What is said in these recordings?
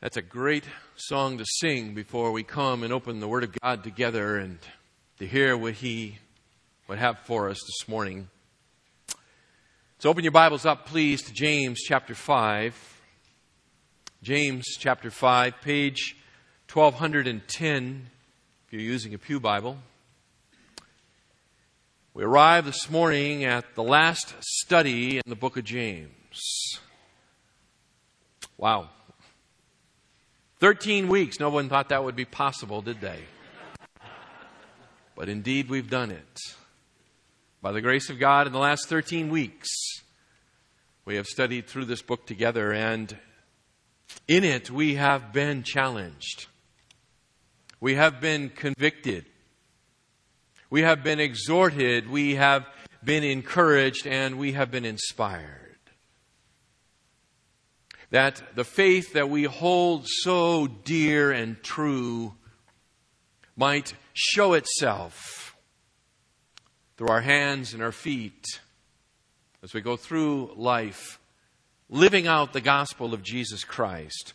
That's a great song to sing before we come and open the Word of God together and to hear what He would have for us this morning. So open your Bibles up, please, to James chapter 5. James chapter 5, page 1210, if you're using a Pew Bible. We arrive this morning at the last study in the book of James. Wow. 13 weeks. No one thought that would be possible, did they? But indeed, we've done it. By the grace of God, in the last 13 weeks, we have studied through this book together, and in it, we have been challenged. We have been convicted. We have been exhorted. We have been encouraged, and we have been inspired that the faith that we hold so dear and true might show itself through our hands and our feet as we go through life, living out the gospel of Jesus Christ.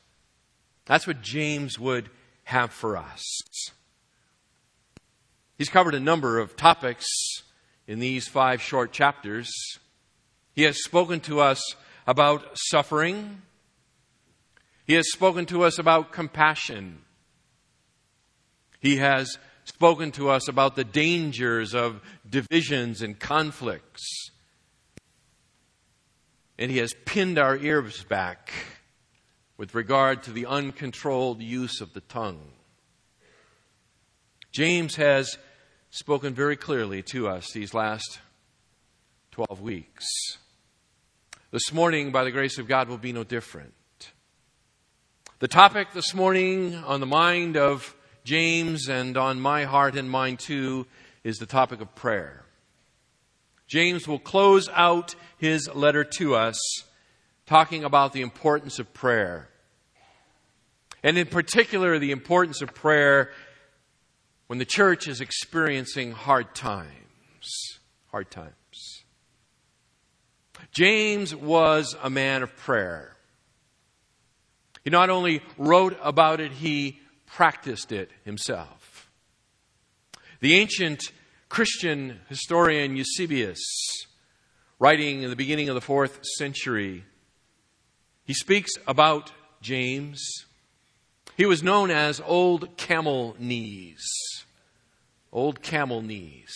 That's what James would have for us. He's covered a number of topics in these five short chapters. He has spoken to us about suffering, he has spoken to us about compassion. He has spoken to us about the dangers of divisions and conflicts. And he has pinned our ears back with regard to the uncontrolled use of the tongue. James has spoken very clearly to us these last 12 weeks. This morning, by the grace of God, will be no different. The topic this morning on the mind of James and on my heart and mind too is the topic of prayer. James will close out his letter to us talking about the importance of prayer. And in particular, the importance of prayer when the church is experiencing hard times. Hard times. James was a man of prayer. He not only wrote about it, he practiced it himself. The ancient Christian historian Eusebius, writing in the beginning of the fourth century, he speaks about James. He was known as Old Camel Knees. Old Camel Knees.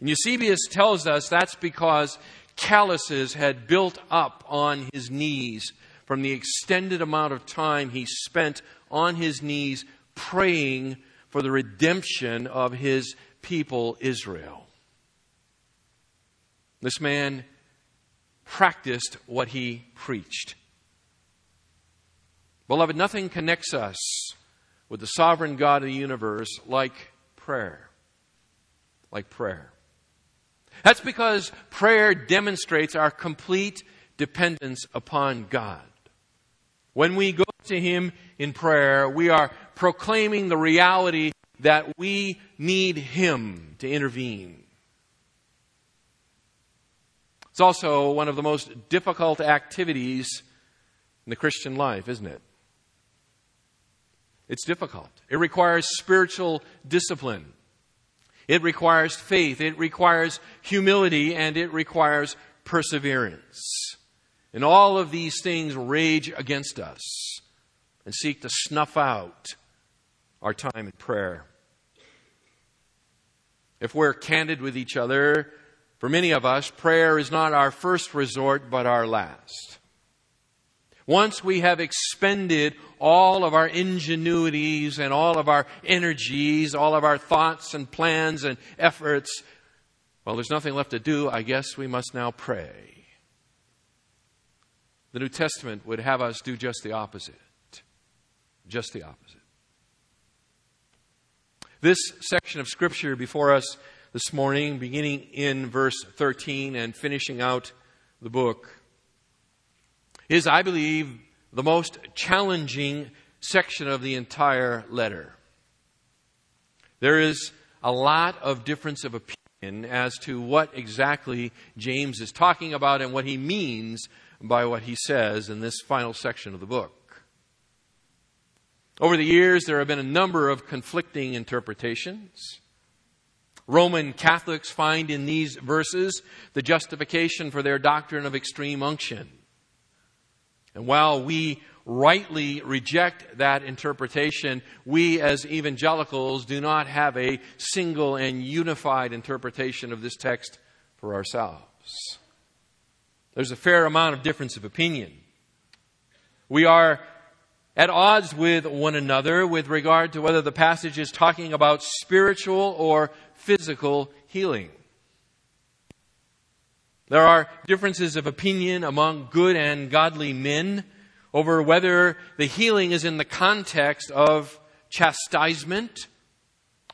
And Eusebius tells us that's because calluses had built up on his knees from the extended amount of time he spent on his knees praying for the redemption of his people, Israel. This man practiced what he preached. Beloved, nothing connects us with the sovereign God of the universe like prayer. Like prayer. That's because prayer demonstrates our complete dependence upon God. When we go to Him in prayer, we are proclaiming the reality that we need Him to intervene. It's also one of the most difficult activities in the Christian life, isn't it? It's difficult. It requires spiritual discipline. It requires faith. It requires humility and it requires perseverance. And all of these things rage against us and seek to snuff out our time in prayer. If we're candid with each other, for many of us, prayer is not our first resort, but our last. Once we have expended all of our ingenuities and all of our energies, all of our thoughts and plans and efforts, well, there's nothing left to do. I guess we must now pray. The New Testament would have us do just the opposite. Just the opposite. This section of Scripture before us this morning, beginning in verse 13 and finishing out the book, is, I believe, the most challenging section of the entire letter. There is a lot of difference of opinion as to what exactly James is talking about and what he means by what he says in this final section of the book. Over the years, there have been a number of conflicting interpretations. Roman Catholics find in these verses the justification for their doctrine of extreme unction. And while we rightly reject that interpretation, we as evangelicals do not have a single and unified interpretation of this text for ourselves. There's a fair amount of difference of opinion. We are at odds with one another with regard to whether the passage is talking about spiritual or physical healing. There are differences of opinion among good and godly men over whether the healing is in the context of chastisement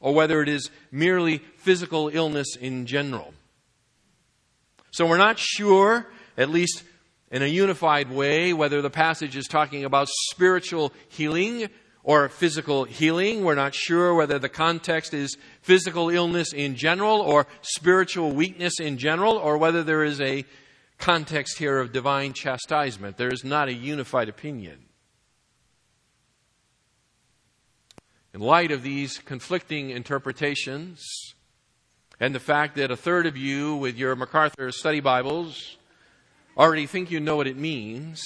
or whether it is merely physical illness in general. So we're not sure, at least in a unified way, whether the passage is talking about spiritual healing or physical healing. We're not sure whether the context is physical illness in general or spiritual weakness in general or whether there is a context here of divine chastisement. There is not a unified opinion. In light of these conflicting interpretations, and the fact that a third of you with your MacArthur study Bibles already think you know what it means,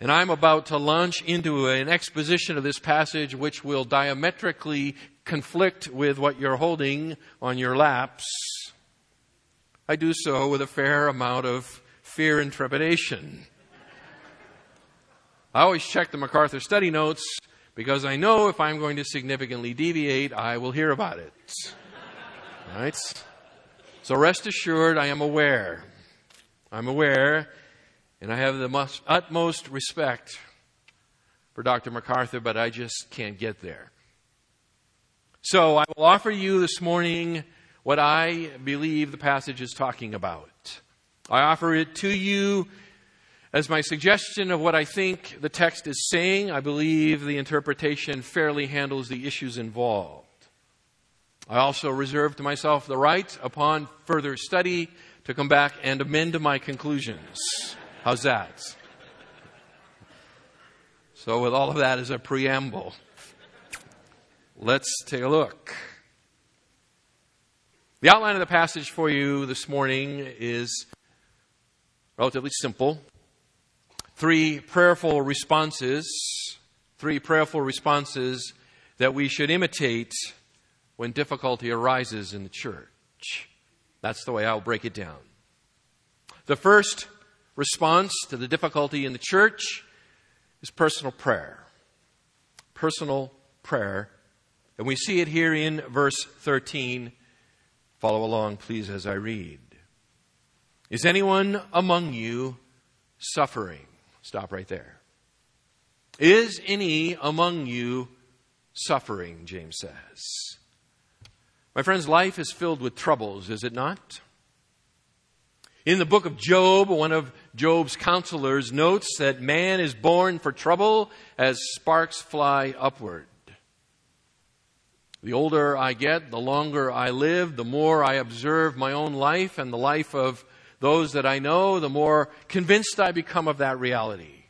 and I'm about to launch into an exposition of this passage which will diametrically conflict with what you're holding on your laps. I do so with a fair amount of fear and trepidation. I always check the MacArthur study notes because I know if I'm going to significantly deviate, I will hear about it. Right? So rest assured, I am aware. I'm aware, and I have the most, utmost respect for Dr. MacArthur, but I just can't get there. So I will offer you this morning what I believe the passage is talking about. I offer it to you as my suggestion of what I think the text is saying. I believe the interpretation fairly handles the issues involved. I also reserve to myself the right, upon further study, to come back and amend my conclusions. How's that? So, with all of that as a preamble, let's take a look. The outline of the passage for you this morning is relatively simple. Three prayerful responses, three prayerful responses that we should imitate when difficulty arises in the church. That's the way I'll break it down. The first response to the difficulty in the church is personal prayer. Personal prayer. And we see it here in verse 13 Follow along, please, as I read. Is anyone among you suffering? Stop right there. Is any among you suffering, James says. My friends, life is filled with troubles, is it not? In the book of Job, one of Job's counselors notes that man is born for trouble as sparks fly upward. The older I get, the longer I live, the more I observe my own life and the life of those that I know, the more convinced I become of that reality.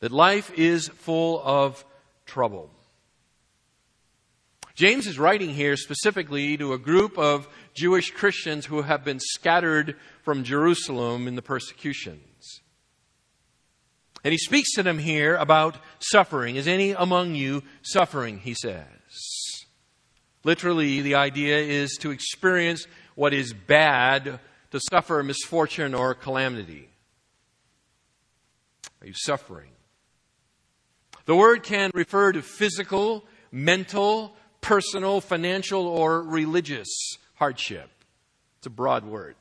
That life is full of trouble. James is writing here specifically to a group of Jewish Christians who have been scattered from Jerusalem in the persecutions. And he speaks to them here about suffering. Is any among you suffering? He says. Literally, the idea is to experience what is bad, to suffer misfortune or calamity. Are you suffering? The word can refer to physical, mental, personal, financial, or religious hardship. It's a broad word.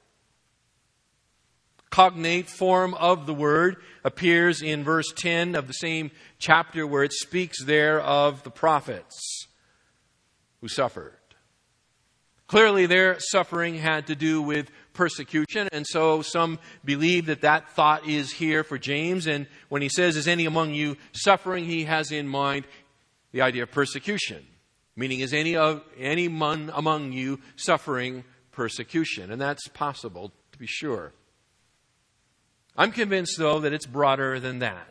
Cognate form of the word appears in verse 10 of the same chapter where it speaks there of the prophets who suffered. Clearly, their suffering had to do with persecution, and so some believe that that thought is here for James. And when he says, Is any among you suffering, he has in mind the idea of persecution. Meaning, is any, of, any among you suffering persecution? And that's possible, to be sure. I'm convinced, though, that it's broader than that.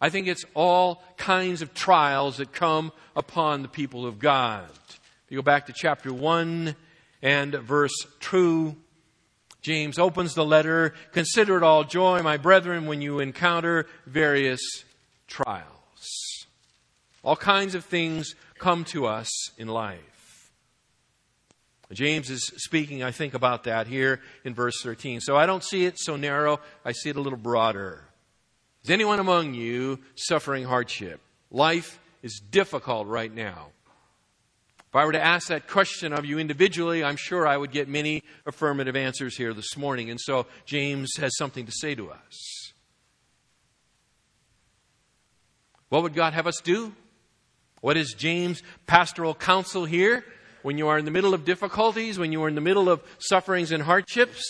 I think it's all kinds of trials that come upon the people of God. If you go back to chapter 1 and verse 2, James opens the letter Consider it all joy, my brethren, when you encounter various trials. All kinds of things come to us in life. James is speaking, I think, about that here in verse 13. So I don't see it so narrow, I see it a little broader. Is anyone among you suffering hardship? Life is difficult right now. If I were to ask that question of you individually, I'm sure I would get many affirmative answers here this morning. And so James has something to say to us. What would God have us do? What is James' pastoral counsel here? When you are in the middle of difficulties, when you are in the middle of sufferings and hardships?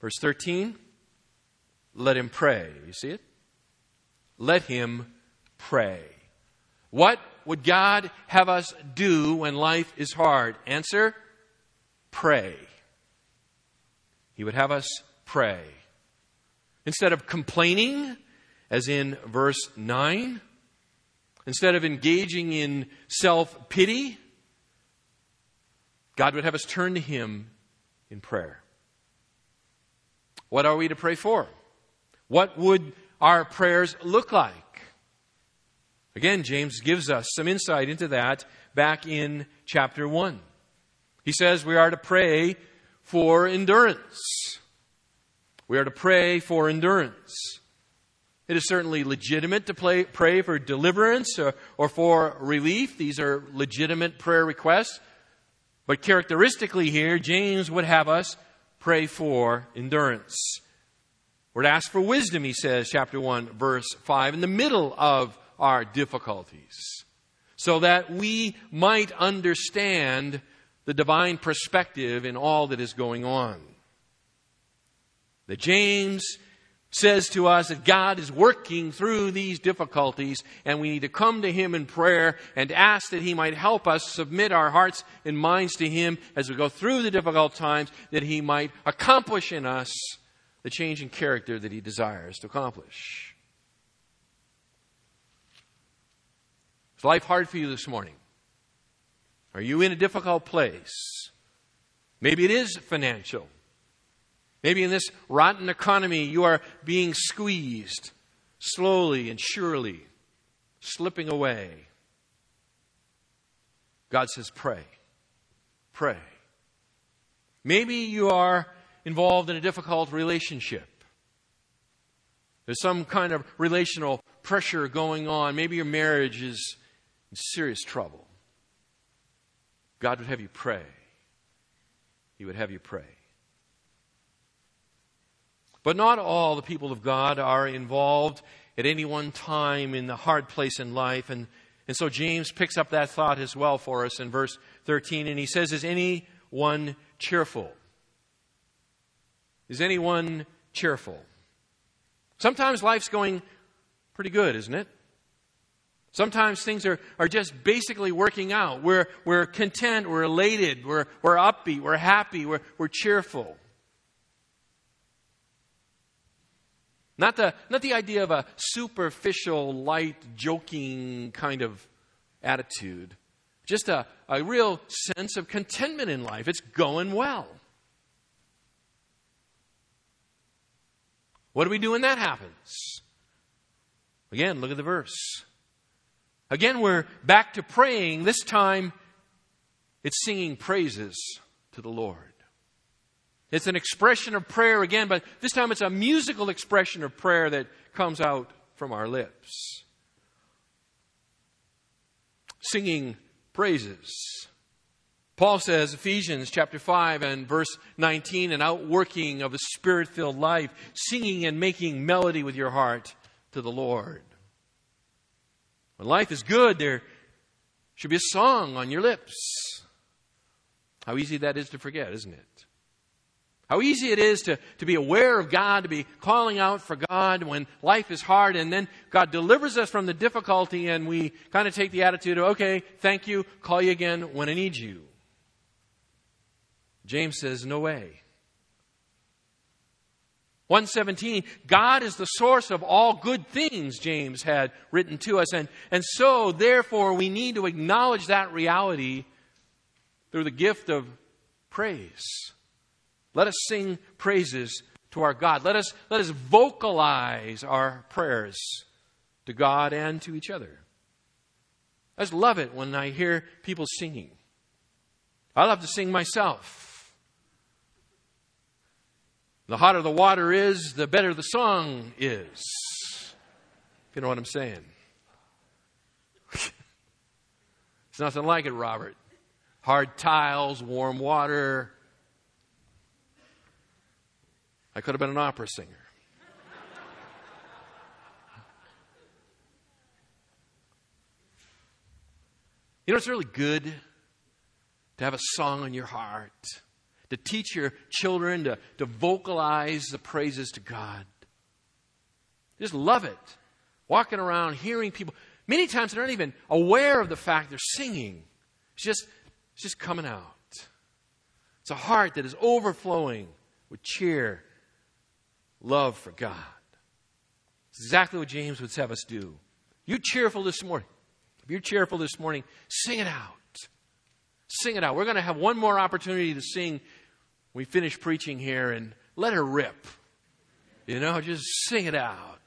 Verse 13 let him pray. You see it? Let him pray. What would God have us do when life is hard? Answer pray. He would have us pray. Instead of complaining, as in verse 9, instead of engaging in self pity, God would have us turn to Him in prayer. What are we to pray for? What would our prayers look like? Again, James gives us some insight into that back in chapter 1. He says we are to pray for endurance. We are to pray for endurance. It is certainly legitimate to play, pray for deliverance or, or for relief. These are legitimate prayer requests. But characteristically here, James would have us pray for endurance. We're to ask for wisdom, he says, chapter 1, verse 5, in the middle of our difficulties, so that we might understand the divine perspective in all that is going on. That James says to us that God is working through these difficulties and we need to come to Him in prayer and ask that He might help us submit our hearts and minds to Him as we go through the difficult times, that He might accomplish in us the change in character that he desires to accomplish. Is life hard for you this morning? Are you in a difficult place? Maybe it is financial. Maybe in this rotten economy you are being squeezed slowly and surely, slipping away. God says, pray. Pray. Maybe you are involved in a difficult relationship. There's some kind of relational pressure going on. Maybe your marriage is in serious trouble. God would have you pray. He would have you pray. But not all the people of God are involved at any one time in the hard place in life. And, and so James picks up that thought as well for us in verse 13. And he says, Is anyone cheerful? Is anyone cheerful? Sometimes life's going pretty good, isn't it? Sometimes things are, are just basically working out. We're, we're content, we're elated, we're, we're upbeat, we're happy, we're, we're cheerful. Not the, not the idea of a superficial, light, joking kind of attitude. Just a, a real sense of contentment in life. It's going well. What do we do when that happens? Again, look at the verse. Again, we're back to praying. This time, it's singing praises to the Lord. It's an expression of prayer again, but this time it's a musical expression of prayer that comes out from our lips. Singing praises. Paul says, Ephesians chapter 5 and verse 19, an outworking of a spirit filled life, singing and making melody with your heart to the Lord. When life is good, there should be a song on your lips. How easy that is to forget, isn't it? How easy it is to, to be aware of God, to be calling out for God when life is hard, and then God delivers us from the difficulty, and we kind of take the attitude of, okay, thank you, call you again when I need you. James says, No way. 117, God is the source of all good things, James had written to us. And, and so, therefore, we need to acknowledge that reality through the gift of praise. Let us sing praises to our God. Let us, let us vocalize our prayers to God and to each other. I just love it when I hear people singing. I love to sing myself. The hotter the water is, the better the song is. You know what I'm saying. it's nothing like it, Robert. Hard tiles, warm water. I could have been an opera singer. You know, it's really good to have a song in your heart to teach your children to, to vocalize the praises to God. Just love it. Walking around, hearing people. Many times they're not even aware of the fact they're singing. It's just, it's just coming out. It's a heart that is overflowing with cheer, love for God. It's exactly what James would have us do. You cheerful this morning. If you're cheerful this morning, sing it out. Sing it out. We're going to have one more opportunity to sing we finish preaching here and let her rip. You know, just sing it out.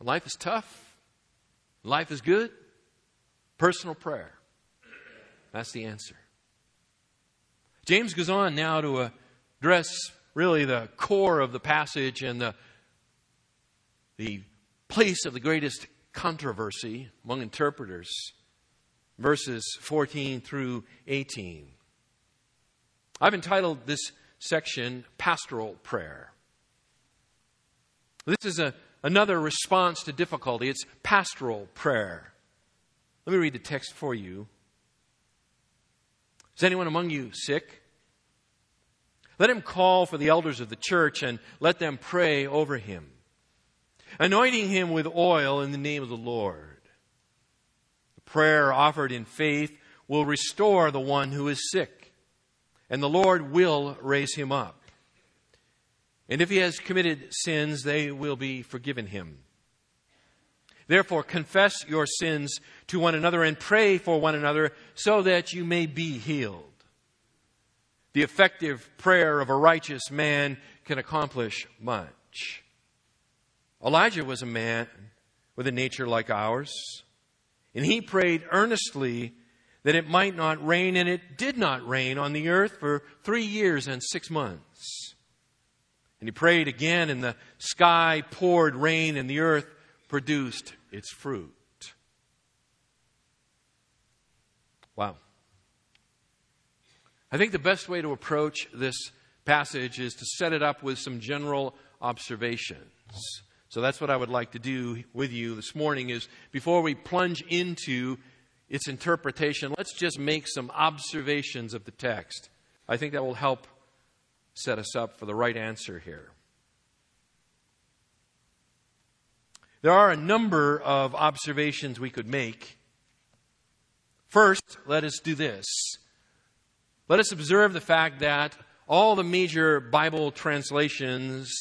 Life is tough. Life is good. Personal prayer. That's the answer. James goes on now to address really the core of the passage and the, the place of the greatest controversy among interpreters, verses 14 through 18. I've entitled this section Pastoral Prayer. This is a, another response to difficulty. It's pastoral prayer. Let me read the text for you. Is anyone among you sick? Let him call for the elders of the church and let them pray over him anointing him with oil in the name of the Lord. The prayer offered in faith will restore the one who is sick, and the Lord will raise him up. And if he has committed sins, they will be forgiven him. Therefore, confess your sins to one another and pray for one another so that you may be healed. The effective prayer of a righteous man can accomplish much. Elijah was a man with a nature like ours, and he prayed earnestly that it might not rain, and it did not rain on the earth for three years and six months. And he prayed again, and the sky poured rain, and the earth produced its fruit. Wow. I think the best way to approach this passage is to set it up with some general observations. So that's what I would like to do with you this morning is before we plunge into its interpretation, let's just make some observations of the text. I think that will help set us up for the right answer here. There are a number of observations we could make. First, let us do this. Let us observe the fact that all the major Bible translations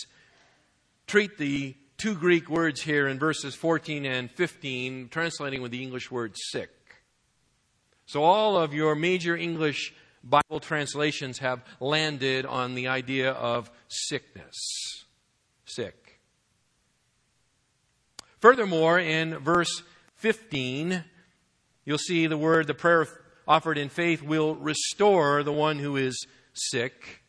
treat the two Greek words here in verses 14 and 15, translating with the English word sick. So all of your major English Bible translations have landed on the idea of sickness. Sick. Furthermore, in verse 15, you'll see the word, the prayer offered in faith will restore the one who is sick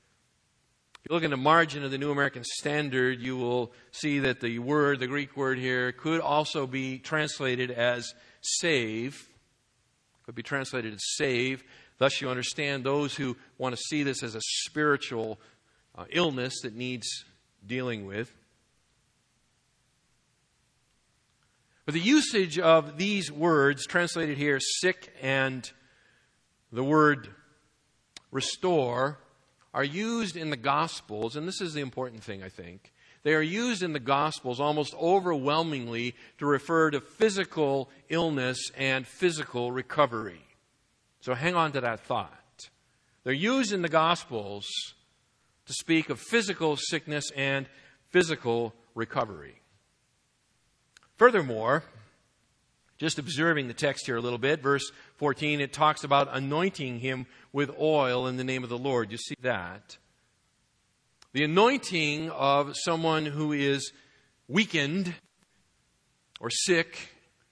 you look in the margin of the New American Standard, you will see that the word, the Greek word here, could also be translated as save. Could be translated as save. Thus, you understand those who want to see this as a spiritual uh, illness that needs dealing with. But the usage of these words, translated here, sick and the word restore, are used in the Gospels, and this is the important thing, I think. They are used in the Gospels almost overwhelmingly to refer to physical illness and physical recovery. So hang on to that thought. They're used in the Gospels to speak of physical sickness and physical recovery. Furthermore, just observing the text here a little bit, verse 14, it talks about anointing him with oil in the name of the Lord. You see that? The anointing of someone who is weakened or sick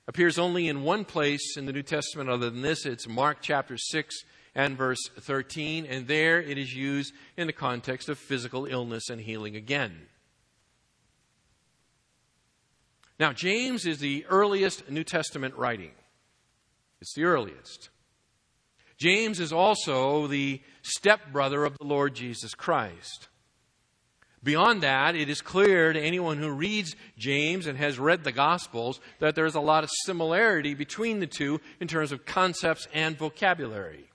appears only in one place in the New Testament other than this. It's Mark chapter 6 and verse 13, and there it is used in the context of physical illness and healing again. Now, James is the earliest New Testament writing. It's the earliest. James is also the stepbrother of the Lord Jesus Christ. Beyond that, it is clear to anyone who reads James and has read the Gospels that there's a lot of similarity between the two in terms of concepts and vocabulary.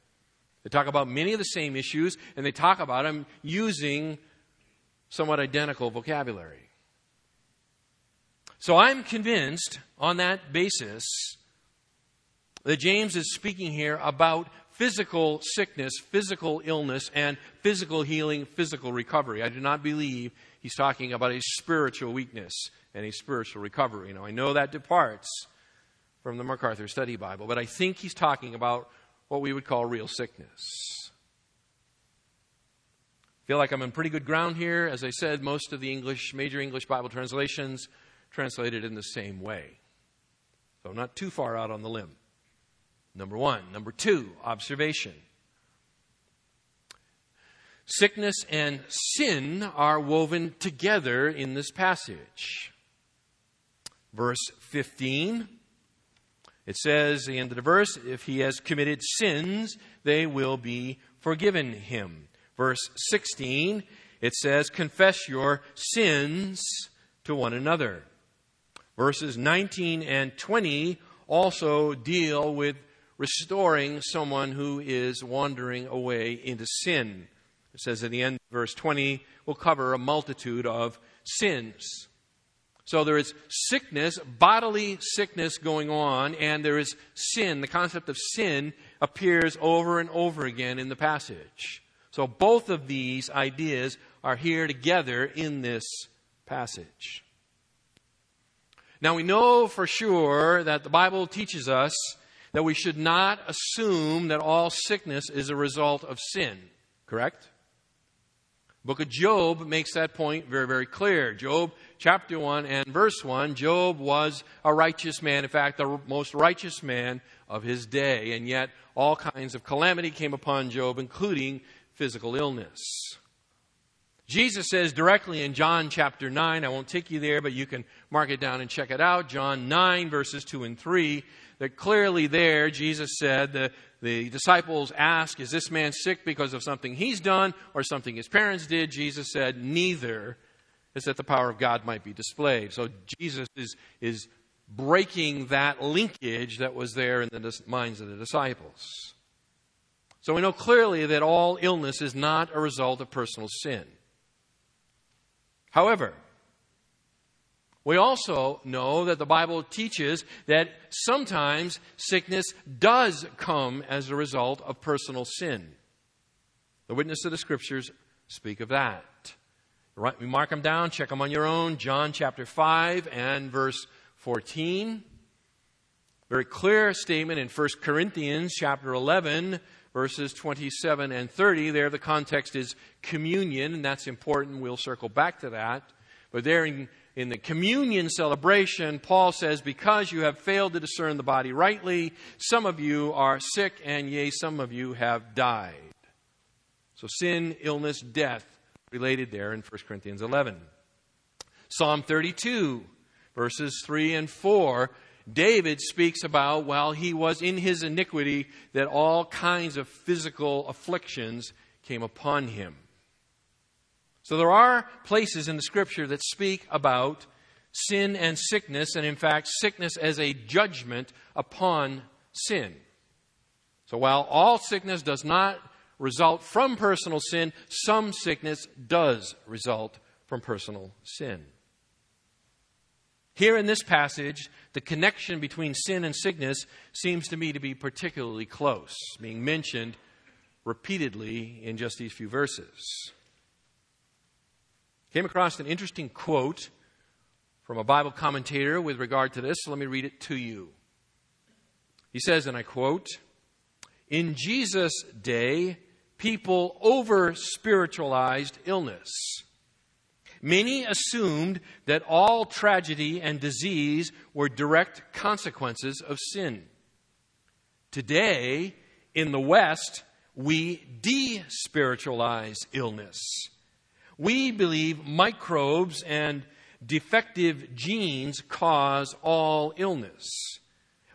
They talk about many of the same issues, and they talk about them using somewhat identical vocabulary. So I'm convinced on that basis that James is speaking here about physical sickness, physical illness, and physical healing, physical recovery. I do not believe he's talking about a spiritual weakness and a spiritual recovery. Now, I know that departs from the MacArthur Study Bible, but I think he's talking about what we would call real sickness. I feel like I'm on pretty good ground here. As I said, most of the English, major English Bible translations translated in the same way. So, not too far out on the limb. Number one. Number two, observation. Sickness and sin are woven together in this passage. Verse 15, it says, the end of the verse, if he has committed sins, they will be forgiven him. Verse 16, it says, confess your sins to one another. Verses 19 and 20 also deal with restoring someone who is wandering away into sin. It says at the end, verse 20 will cover a multitude of sins. So there is sickness, bodily sickness going on, and there is sin. The concept of sin appears over and over again in the passage. So both of these ideas are here together in this passage. Now we know for sure that the Bible teaches us that we should not assume that all sickness is a result of sin. Correct? Book of Job makes that point very, very clear. Job chapter 1 and verse 1, Job was a righteous man, in fact, the most righteous man of his day, and yet all kinds of calamity came upon Job, including physical illness. Jesus says directly in John chapter 9, I won't take you there, but you can mark it down and check it out. John 9, verses 2 and 3, that clearly there, Jesus said, the, the disciples ask, Is this man sick because of something he's done or something his parents did? Jesus said, Neither, is that the power of God might be displayed. So Jesus is, is breaking that linkage that was there in the minds of the disciples. So we know clearly that all illness is not a result of personal sin. However, we also know that the Bible teaches that sometimes sickness does come as a result of personal sin. The witness of the scriptures speak of that. We mark them down, check them on your own. John chapter 5 and verse 14. Very clear statement in 1 Corinthians chapter 11 verses 27 and 30. There, the context is communion, and that's important. We'll circle back to that. But there in, in the communion celebration, Paul says, Because you have failed to discern the body rightly, some of you are sick, and yea, some of you have died. So sin, illness, death related there in 1 Corinthians 11. Psalm 32, verses 3 and 4 David speaks about while he was in his iniquity that all kinds of physical afflictions came upon him. So there are places in the scripture that speak about sin and sickness, and in fact, sickness as a judgment upon sin. So while all sickness does not result from personal sin, some sickness does result from personal sin. Here in this passage, the connection between sin and sickness seems to me to be particularly close, being mentioned repeatedly in just these few verses. Came across an interesting quote from a Bible commentator with regard to this, so let me read it to you. He says, and I quote, In Jesus' day, people over spiritualized illness. Many assumed that all tragedy and disease were direct consequences of sin. Today, in the West, we despiritualize illness. We believe microbes and defective genes cause all illness.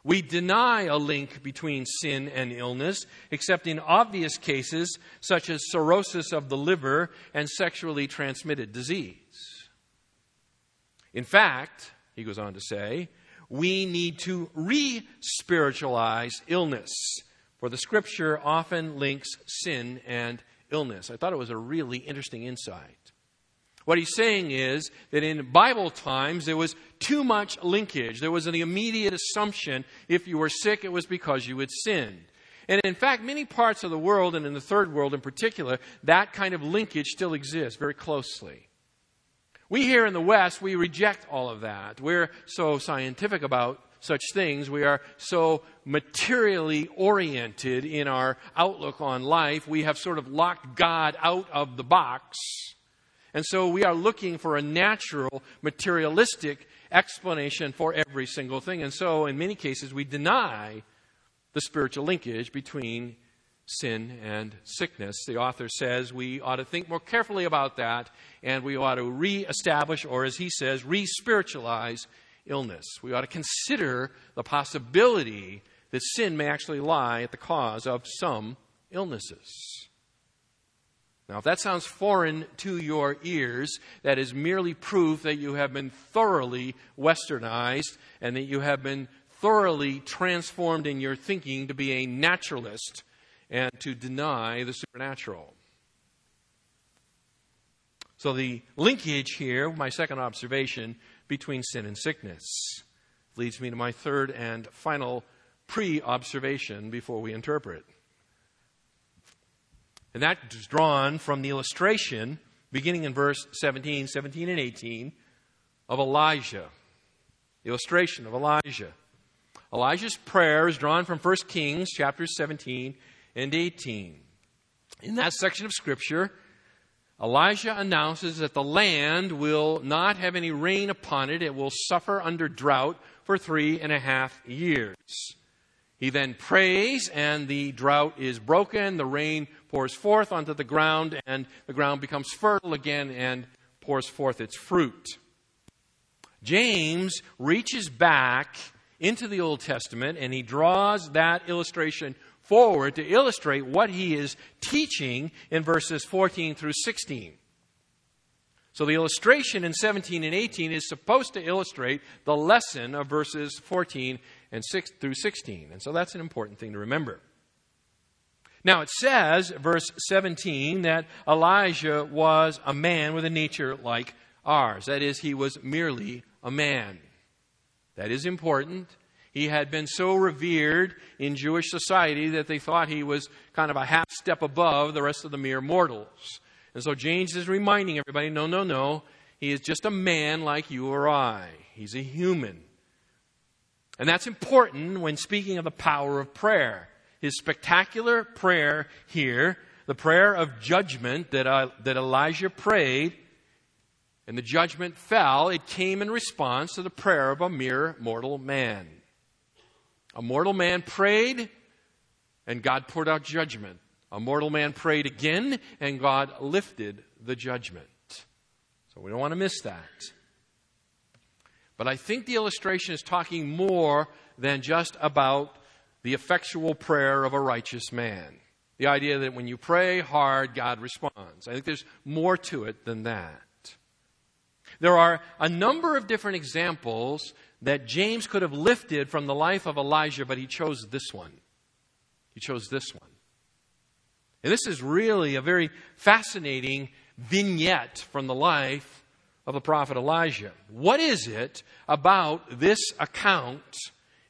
We deny a link between sin and illness, except in obvious cases such as cirrhosis of the liver and sexually transmitted disease. In fact, he goes on to say, we need to re spiritualize illness, for the scripture often links sin and illness. I thought it was a really interesting insight. What he's saying is that in Bible times, there was too much linkage. There was an immediate assumption if you were sick, it was because you had sinned. And in fact, many parts of the world, and in the third world in particular, that kind of linkage still exists very closely. We here in the West, we reject all of that. We're so scientific about such things. We are so materially oriented in our outlook on life. We have sort of locked God out of the box and so we are looking for a natural, materialistic explanation for every single thing. And so, in many cases, we deny the spiritual linkage between sin and sickness. The author says we ought to think more carefully about that and we ought to re-establish, or as he says, re spiritualize illness. We ought to consider the possibility that sin may actually lie at the cause of some illnesses. Now, if that sounds foreign to your ears, that is merely proof that you have been thoroughly westernized and that you have been thoroughly transformed in your thinking to be a naturalist and to deny the supernatural. So, the linkage here, my second observation, between sin and sickness leads me to my third and final pre observation before we interpret. And that is drawn from the illustration beginning in verse 17, 17 and 18 of Elijah. The illustration of Elijah. Elijah's prayer is drawn from 1 Kings chapters 17 and 18. In that section of scripture, Elijah announces that the land will not have any rain upon it. It will suffer under drought for three and a half years. He then prays, and the drought is broken. The rain pours forth onto the ground, and the ground becomes fertile again and pours forth its fruit. James reaches back into the Old Testament and he draws that illustration forward to illustrate what he is teaching in verses 14 through 16. So the illustration in 17 and 18 is supposed to illustrate the lesson of verses 14 and 6 through 16. And so that's an important thing to remember. Now it says, verse 17, that Elijah was a man with a nature like ours. That is, he was merely a man. That is important. He had been so revered in Jewish society that they thought he was kind of a half step above the rest of the mere mortals. And so James is reminding everybody no, no, no. He is just a man like you or I. He's a human. And that's important when speaking of the power of prayer. His spectacular prayer here, the prayer of judgment that, uh, that Elijah prayed, and the judgment fell, it came in response to the prayer of a mere mortal man. A mortal man prayed, and God poured out judgment. A mortal man prayed again, and God lifted the judgment. So we don't want to miss that. But I think the illustration is talking more than just about the effectual prayer of a righteous man. The idea that when you pray hard, God responds. I think there's more to it than that. There are a number of different examples that James could have lifted from the life of Elijah, but he chose this one. He chose this one. And this is really a very fascinating vignette from the life of the prophet Elijah. What is it about this account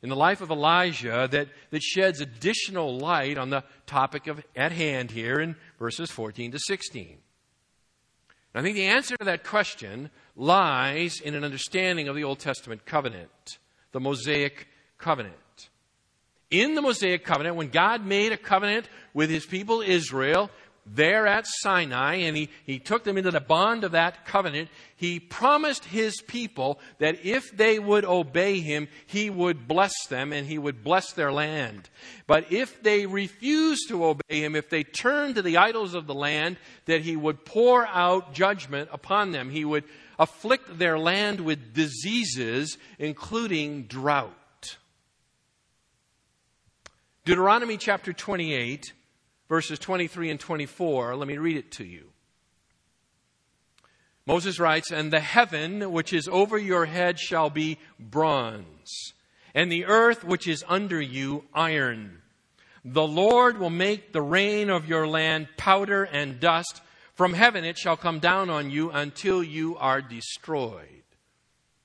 in the life of Elijah that, that sheds additional light on the topic of, at hand here in verses 14 to 16? And I think the answer to that question lies in an understanding of the Old Testament covenant, the Mosaic covenant. In the Mosaic covenant, when God made a covenant with his people Israel, there at Sinai and he, he took them into the bond of that covenant, he promised his people that if they would obey him, he would bless them and he would bless their land. But if they refused to obey him, if they turned to the idols of the land, that he would pour out judgment upon them. He would afflict their land with diseases, including drought. Deuteronomy chapter 28 verses 23 and 24. Let me read it to you. Moses writes, And the heaven which is over your head shall be bronze, and the earth which is under you iron. The Lord will make the rain of your land powder and dust. From heaven it shall come down on you until you are destroyed.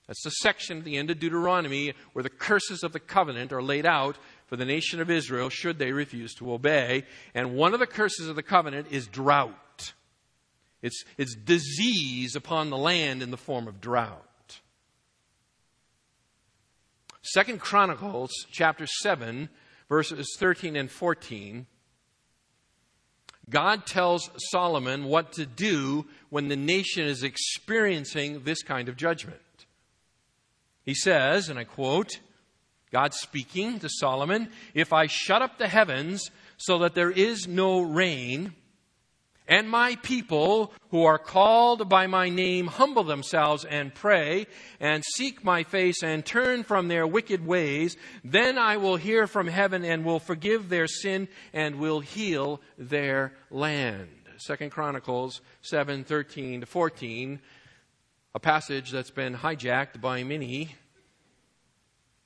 That's the section at the end of Deuteronomy where the curses of the covenant are laid out for the nation of Israel should they refuse to obey. And one of the curses of the covenant is drought. It's, it's disease upon the land in the form of drought. Second Chronicles chapter 7 verses 13 and 14 God tells Solomon what to do when the nation is experiencing this kind of judgment. He says, and I quote, God speaking to Solomon, if I shut up the heavens so that there is no rain, and my people who are called by my name humble themselves and pray and seek my face and turn from their wicked ways, then I will hear from heaven and will forgive their sin and will heal their land. Second Chronicles 7, 13 to 14, a passage that's been hijacked by many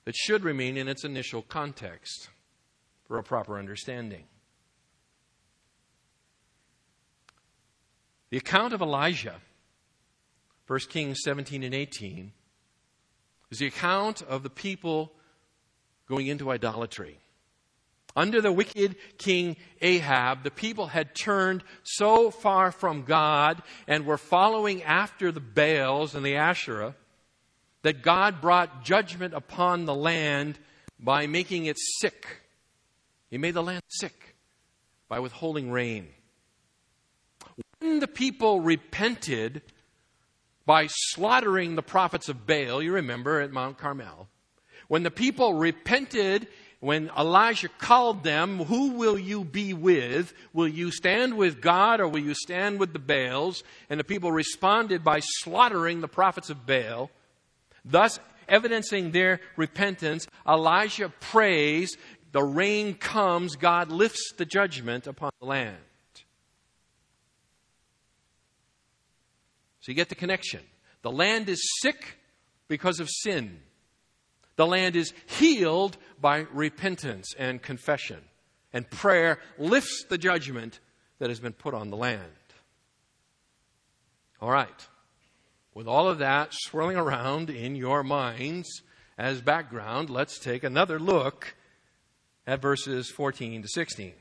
that should remain in its initial context for a proper understanding. The account of Elijah, 1 Kings 17 and 18, is the account of the people going into idolatry. Under the wicked king Ahab, the people had turned so far from God and were following after the Baals and the Asherah that God brought judgment upon the land by making it sick. He made the land sick by withholding rain. When the people repented by slaughtering the prophets of Baal, you remember at Mount Carmel, when the people repented, when Elijah called them, Who will you be with? Will you stand with God or will you stand with the Baals? And the people responded by slaughtering the prophets of Baal. Thus, evidencing their repentance, Elijah prays, the rain comes, God lifts the judgment upon the land. So you get the connection. The land is sick because of sin. The land is healed by repentance and confession. And prayer lifts the judgment that has been put on the land. All right. With all of that swirling around in your minds as background, let's take another look at verses 14 to 16.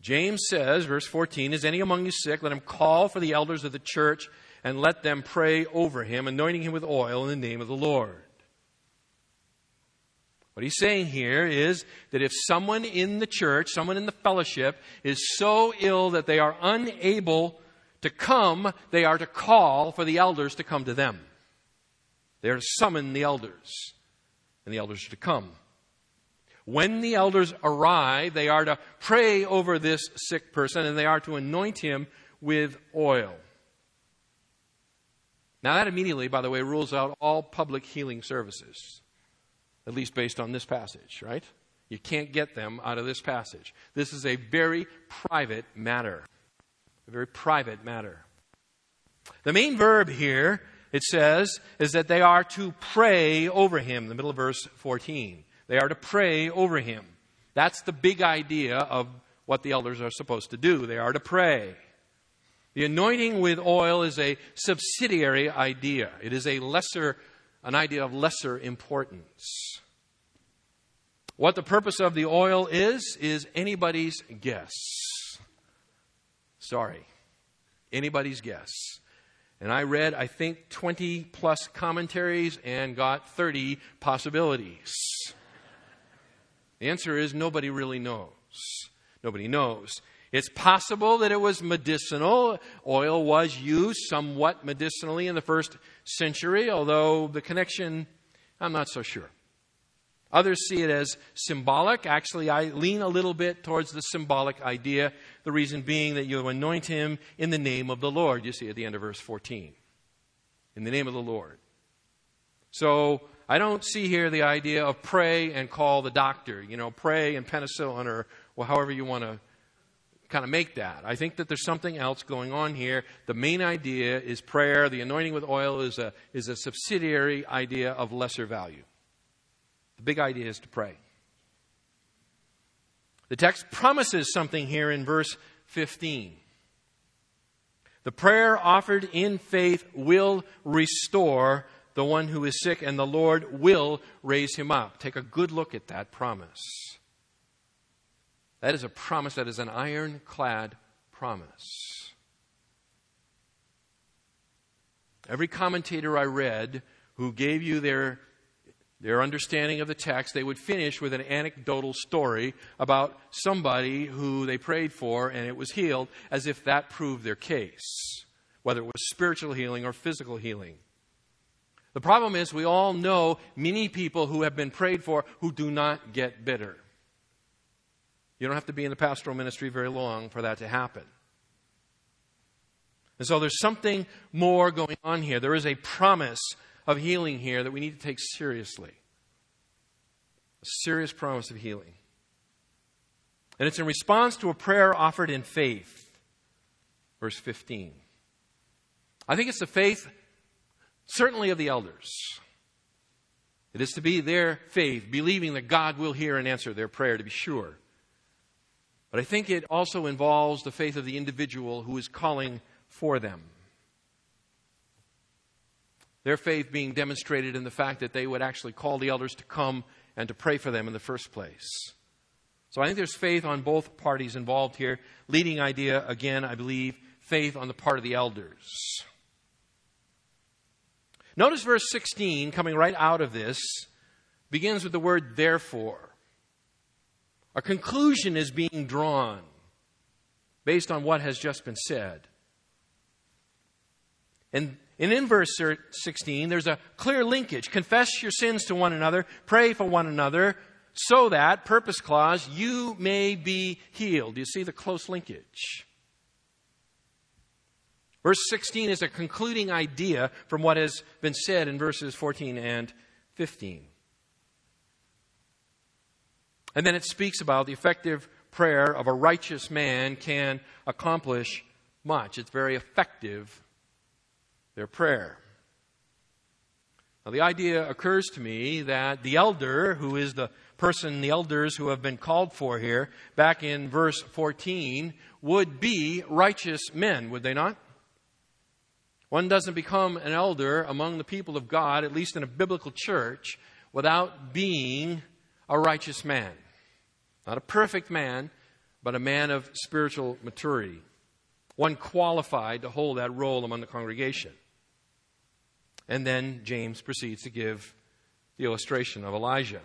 James says, verse 14, Is any among you sick? Let him call for the elders of the church and let them pray over him, anointing him with oil in the name of the Lord. What he's saying here is that if someone in the church, someone in the fellowship, is so ill that they are unable to come, they are to call for the elders to come to them. They are to summon the elders, and the elders are to come. When the elders arrive, they are to pray over this sick person and they are to anoint him with oil. Now, that immediately, by the way, rules out all public healing services, at least based on this passage, right? You can't get them out of this passage. This is a very private matter a very private matter. The main verb here, it says, is that they are to pray over him, the middle of verse 14. They are to pray over him. That's the big idea of what the elders are supposed to do. They are to pray. The anointing with oil is a subsidiary idea. It is a lesser, an idea of lesser importance. What the purpose of the oil is, is anybody's guess. Sorry. Anybody's guess. And I read, I think, 20 plus commentaries and got 30 possibilities. The answer is nobody really knows. Nobody knows. It's possible that it was medicinal. Oil was used somewhat medicinally in the first century, although the connection, I'm not so sure. Others see it as symbolic. Actually, I lean a little bit towards the symbolic idea, the reason being that you anoint him in the name of the Lord. You see at the end of verse 14. In the name of the Lord. So, I don't see here the idea of pray and call the doctor, you know, pray and penicillin or well, however you want to kind of make that. I think that there's something else going on here. The main idea is prayer. The anointing with oil is a, is a subsidiary idea of lesser value. The big idea is to pray. The text promises something here in verse 15. The prayer offered in faith will restore the one who is sick, and the Lord will raise him up. Take a good look at that promise. That is a promise that is an ironclad promise. Every commentator I read who gave you their, their understanding of the text, they would finish with an anecdotal story about somebody who they prayed for and it was healed, as if that proved their case, whether it was spiritual healing or physical healing. The problem is, we all know many people who have been prayed for who do not get better. You don't have to be in the pastoral ministry very long for that to happen. And so there's something more going on here. There is a promise of healing here that we need to take seriously. A serious promise of healing. And it's in response to a prayer offered in faith. Verse 15. I think it's the faith certainly of the elders. It is to be their faith, believing that God will hear and answer their prayer, to be sure. But I think it also involves the faith of the individual who is calling for them. Their faith being demonstrated in the fact that they would actually call the elders to come and to pray for them in the first place. So I think there's faith on both parties involved here. Leading idea, again, I believe, faith on the part of the elders. Notice verse 16, coming right out of this, begins with the word therefore. A conclusion is being drawn based on what has just been said. And, and in verse 16, there's a clear linkage. Confess your sins to one another, pray for one another, so that, purpose clause, you may be healed. You see the close linkage. Verse 16 is a concluding idea from what has been said in verses 14 and 15. And then it speaks about the effective prayer of a righteous man can accomplish much. It's very effective, their prayer. Now, the idea occurs to me that the elder, who is the person, the elders who have been called for here, back in verse 14, would be righteous men, would they not? One doesn't become an elder among the people of God, at least in a biblical church, without being a righteous man. Not a perfect man, but a man of spiritual maturity. One qualified to hold that role among the congregation. And then James proceeds to give the illustration of Elijah.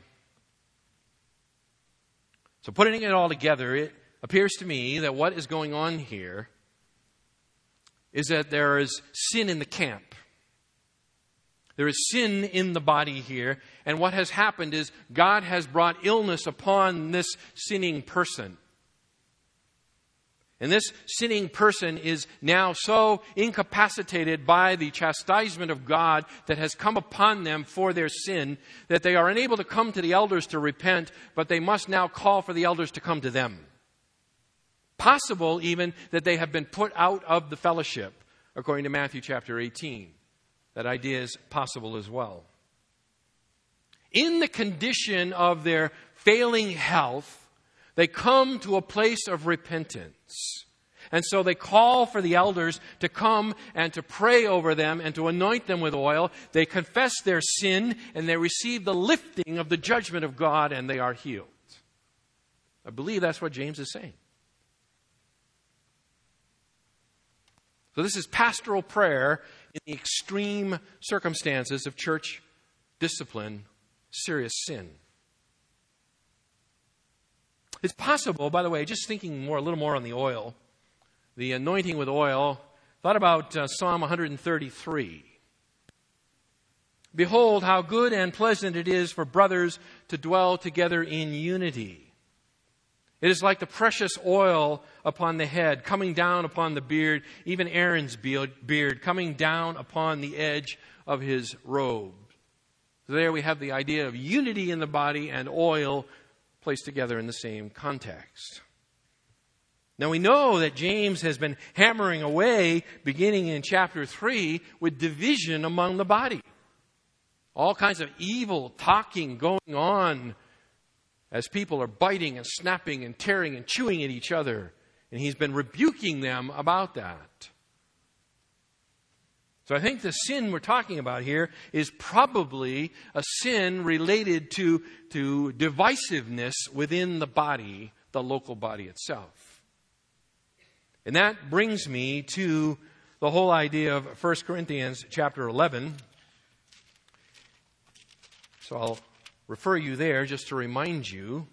So, putting it all together, it appears to me that what is going on here is that there is sin in the camp. There is sin in the body here, and what has happened is God has brought illness upon this sinning person. And this sinning person is now so incapacitated by the chastisement of God that has come upon them for their sin that they are unable to come to the elders to repent, but they must now call for the elders to come to them. Possible even that they have been put out of the fellowship, according to Matthew chapter 18. That idea is possible as well. In the condition of their failing health, they come to a place of repentance. And so they call for the elders to come and to pray over them and to anoint them with oil. They confess their sin and they receive the lifting of the judgment of God and they are healed. I believe that's what James is saying. So, this is pastoral prayer in the extreme circumstances of church discipline, serious sin. It's possible, by the way, just thinking more, a little more on the oil, the anointing with oil, thought about uh, Psalm 133. Behold, how good and pleasant it is for brothers to dwell together in unity. It is like the precious oil upon the head, coming down upon the beard, even Aaron's beard, coming down upon the edge of his robe. So there we have the idea of unity in the body and oil placed together in the same context. Now we know that James has been hammering away, beginning in chapter 3, with division among the body. All kinds of evil talking going on as people are biting and snapping and tearing and chewing at each other. And he's been rebuking them about that. So I think the sin we're talking about here is probably a sin related to, to divisiveness within the body, the local body itself. And that brings me to the whole idea of 1 Corinthians chapter 11. So I'll refer you there just to remind you.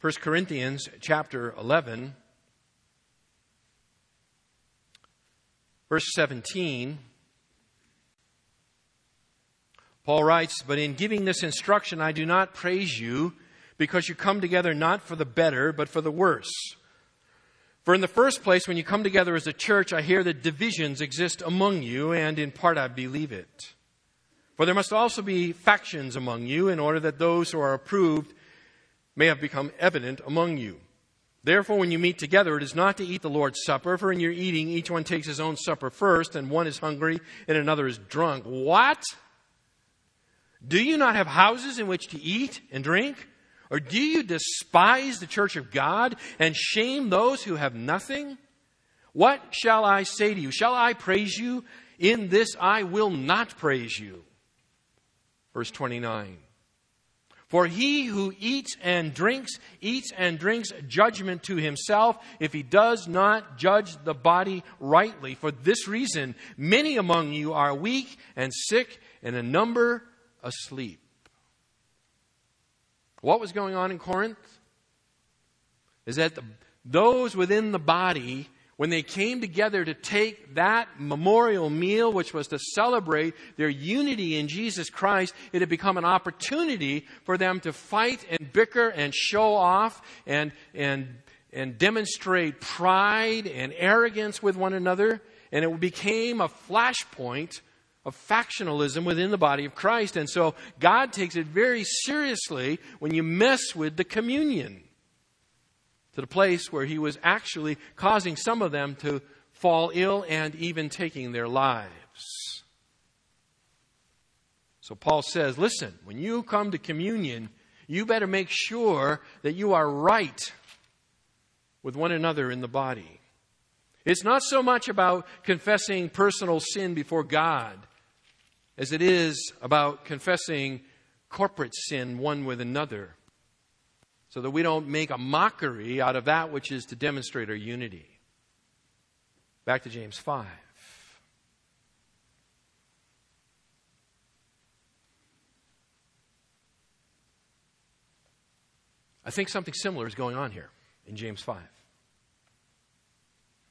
1 Corinthians chapter 11, verse 17. Paul writes, But in giving this instruction, I do not praise you because you come together not for the better, but for the worse. For in the first place, when you come together as a church, I hear that divisions exist among you, and in part I believe it. For there must also be factions among you, in order that those who are approved may have become evident among you. Therefore, when you meet together, it is not to eat the Lord's Supper, for in your eating, each one takes his own supper first, and one is hungry, and another is drunk. What? Do you not have houses in which to eat and drink? Or do you despise the church of God and shame those who have nothing? What shall I say to you? Shall I praise you? In this I will not praise you. Verse 29. For he who eats and drinks, eats and drinks judgment to himself if he does not judge the body rightly. For this reason, many among you are weak and sick, and a number asleep. What was going on in Corinth? Is that the, those within the body, when they came together to take that memorial meal, which was to celebrate their unity in Jesus Christ, it had become an opportunity for them to fight and bicker and show off and, and, and demonstrate pride and arrogance with one another. And it became a flashpoint of factionalism within the body of Christ. And so God takes it very seriously when you mess with the communion to the place where He was actually causing some of them to fall ill and even taking their lives. So Paul says, listen, when you come to communion, you better make sure that you are right with one another in the body. It's not so much about confessing personal sin before God as it is about confessing corporate sin one with another, so that we don't make a mockery out of that which is to demonstrate our unity. Back to James 5. I think something similar is going on here in James 5.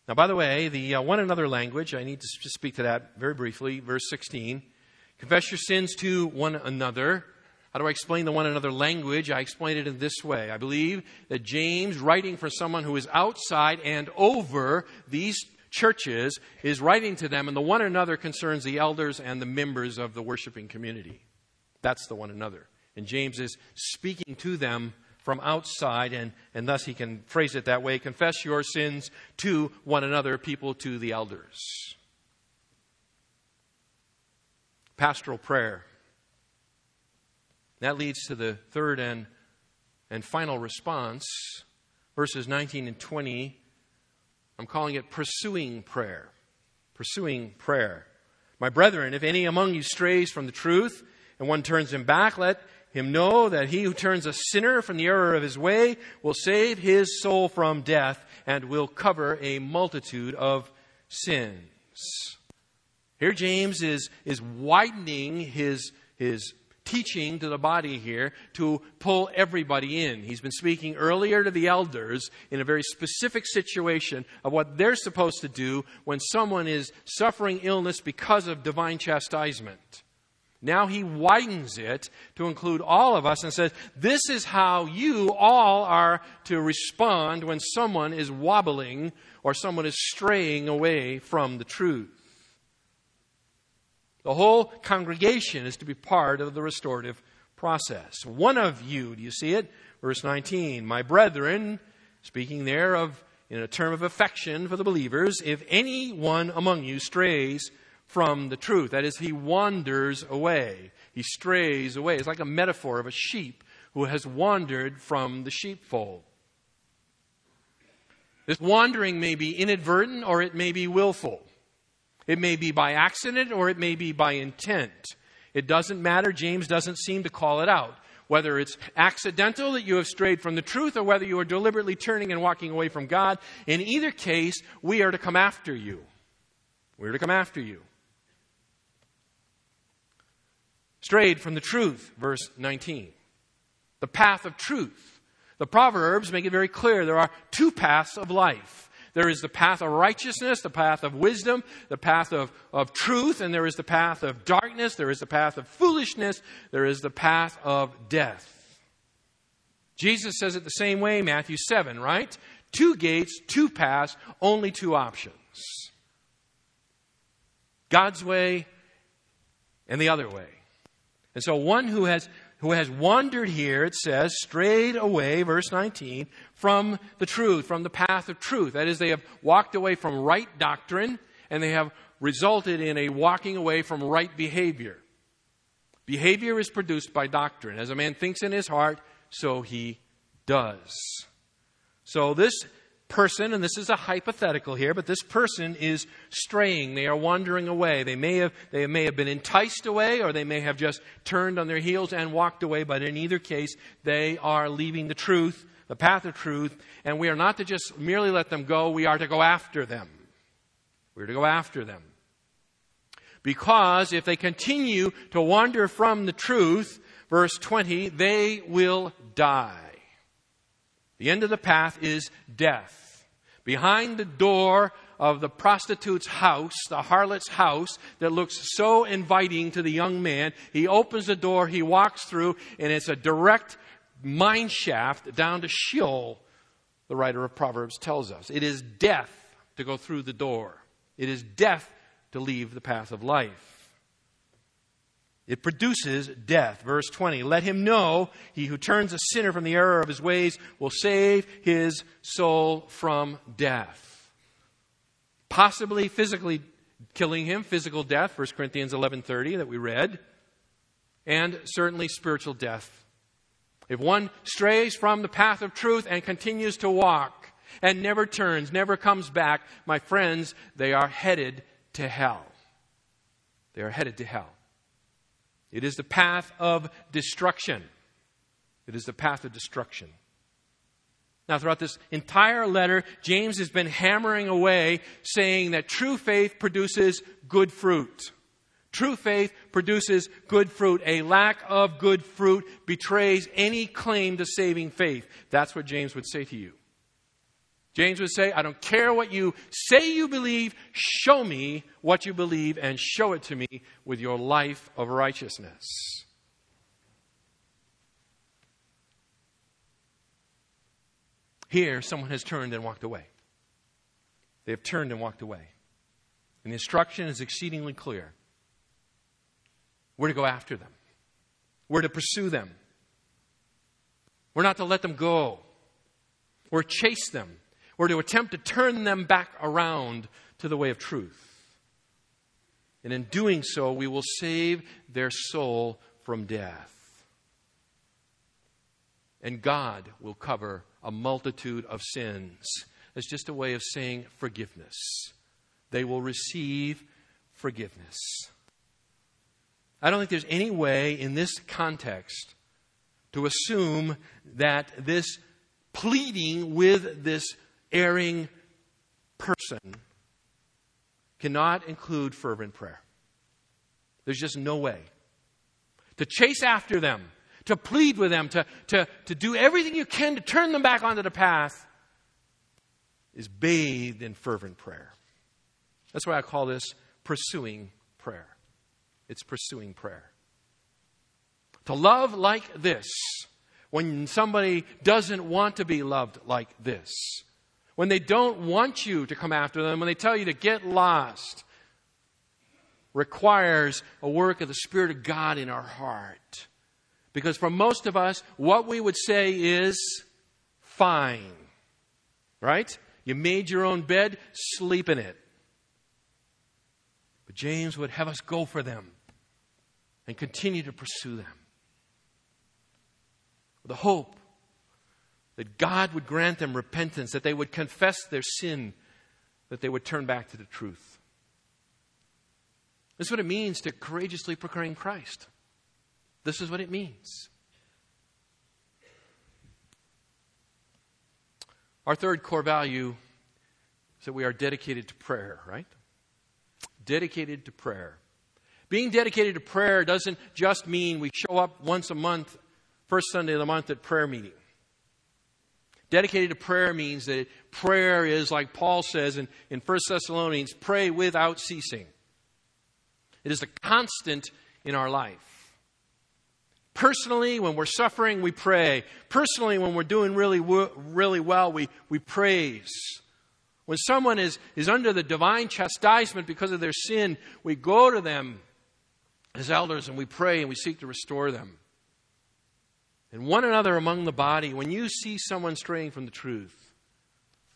Now, by the way, the uh, one another language, I need to speak to that very briefly. Verse 16 Confess your sins to one another. How do I explain the one another language? I explain it in this way. I believe that James, writing for someone who is outside and over these churches, is writing to them, and the one another concerns the elders and the members of the worshiping community. That's the one another. And James is speaking to them from outside, and, and thus he can phrase it that way confess your sins to one another, people to the elders pastoral prayer. That leads to the third and and final response, verses 19 and 20. I'm calling it pursuing prayer. Pursuing prayer. My brethren, if any among you strays from the truth, and one turns him back, let him know that he who turns a sinner from the error of his way will save his soul from death and will cover a multitude of sins. Here, James is, is widening his, his teaching to the body here to pull everybody in. He's been speaking earlier to the elders in a very specific situation of what they're supposed to do when someone is suffering illness because of divine chastisement. Now he widens it to include all of us and says, This is how you all are to respond when someone is wobbling or someone is straying away from the truth. The whole congregation is to be part of the restorative process. One of you, do you see it? Verse 19, my brethren, speaking there of in a term of affection for the believers, if any one among you strays from the truth. That is, he wanders away. He strays away. It's like a metaphor of a sheep who has wandered from the sheepfold. This wandering may be inadvertent or it may be willful. It may be by accident or it may be by intent. It doesn't matter. James doesn't seem to call it out. Whether it's accidental that you have strayed from the truth or whether you are deliberately turning and walking away from God, in either case, we are to come after you. We're to come after you. strayed from the truth, verse 19. The path of truth. The Proverbs make it very clear there are two paths of life. There is the path of righteousness, the path of wisdom, the path of, of truth, and there is the path of darkness, there is the path of foolishness, there is the path of death. Jesus says it the same way, Matthew 7, right? Two gates, two paths, only two options God's way and the other way. And so one who has who has wandered here, it says, strayed away, verse 19, from the truth, from the path of truth. That is, they have walked away from right doctrine and they have resulted in a walking away from right behavior. Behavior is produced by doctrine. As a man thinks in his heart, so he does. So this person, and this is a hypothetical here, but this person is straying. They are wandering away. They may have, they may have been enticed away, or they may have just turned on their heels and walked away, but in either case, they are leaving the truth, the path of truth, and we are not to just merely let them go, we are to go after them. We're to go after them. Because if they continue to wander from the truth, verse 20, they will die. The end of the path is death. Behind the door of the prostitute's house, the harlot's house, that looks so inviting to the young man, he opens the door, he walks through, and it's a direct mine shaft down to Sheol, the writer of Proverbs tells us. It is death to go through the door, it is death to leave the path of life. It produces death. Verse 20. Let him know he who turns a sinner from the error of his ways will save his soul from death. Possibly physically killing him, physical death, 1 Corinthians 11:30 that we read, and certainly spiritual death. If one strays from the path of truth and continues to walk and never turns, never comes back, my friends, they are headed to hell. They are headed to hell. It is the path of destruction. It is the path of destruction. Now, throughout this entire letter, James has been hammering away saying that true faith produces good fruit. True faith produces good fruit. A lack of good fruit betrays any claim to saving faith. That's what James would say to you. James would say, I don't care what you say you believe, show me what you believe and show it to me with your life of righteousness. Here, someone has turned and walked away. They have turned and walked away. And the instruction is exceedingly clear. We're to go after them, we're to pursue them. We're not to let them go or chase them We're to attempt to turn them back around to the way of truth. And in doing so, we will save their soul from death. and God will cover a multitude of sins. It's just a way of saying forgiveness. They will receive forgiveness. I don't think there's any way in this context to assume that this pleading with this erring person cannot include fervent prayer. There's just no way. To chase after them, to plead with them, to, to, to do everything you can to turn them back onto the path is bathed in fervent prayer. That's why I call this pursuing prayer. It's pursuing prayer. To love like this, when somebody doesn't want to be loved like this, when they don't want you to come after them, when they tell you to get lost, requires a work of the Spirit of God in our heart. Because for most of us, what we would say is fine. Right? You made your own bed, sleep in it. But James would have us go for them and continue to pursue them. With the hope that God would grant them repentance, that they would confess their sin, that they would turn back to the truth. This is what it means to courageously proclaim Christ. This is what it means. Our third core value is that we are dedicated to prayer, right? Dedicated to prayer. Being dedicated to prayer doesn't just mean we show up once a month, first Sunday of the month at prayer meeting. Dedicated to prayer means that prayer is, like Paul says in, in 1 Thessalonians, pray without ceasing. It is a constant in our life. Personally, when we're suffering, we pray. Personally, when we're doing really, really well, we, we praise. When someone is, is under the divine chastisement because of their sin, we go to them as elders and we pray and we seek to restore them. And one another among the body, when you see someone straying from the truth,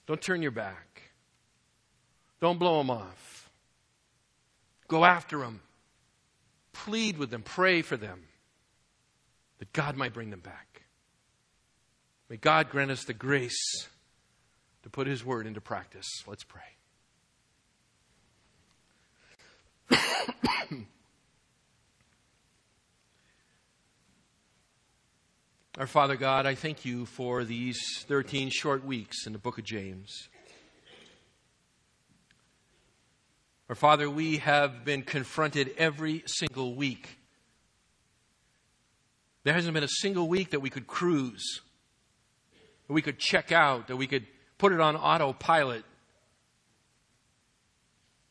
don't turn your back. Don't blow them off. Go after them. Plead with them. Pray for them that God might bring them back. May God grant us the grace to put His word into practice. Let's pray. Our Father God, I thank you for these 13 short weeks in the book of James. Our Father, we have been confronted every single week there hasn't been a single week that we could cruise, that we could check out, that we could put it on autopilot.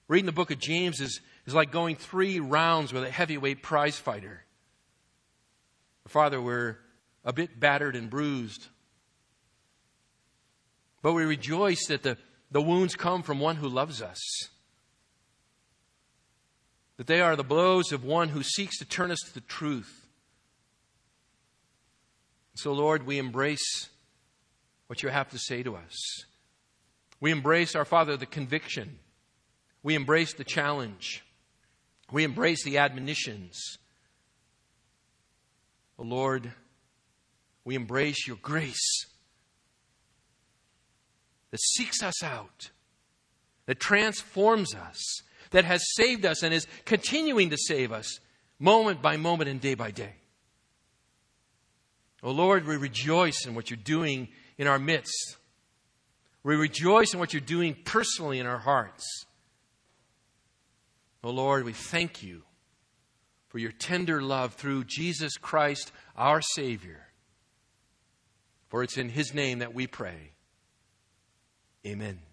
Reading the book of James is, is like going three rounds with a heavyweight prize fighter. Father, we're a bit battered and bruised. But we rejoice that the, the wounds come from one who loves us. That they are the blows of one who seeks to turn us to the truth. So, Lord, we embrace what you have to say to us. We embrace, our Father, the conviction. We embrace the challenge. We embrace the admonitions. Oh, Lord, we embrace your grace that seeks us out, that transforms us, that has saved us and is continuing to save us moment by moment and day by day. Oh Lord, we rejoice in what you're doing in our midst. We rejoice in what you're doing personally in our hearts. Oh Lord, we thank you for your tender love through Jesus Christ, our Savior. For it's in His name that we pray. Amen.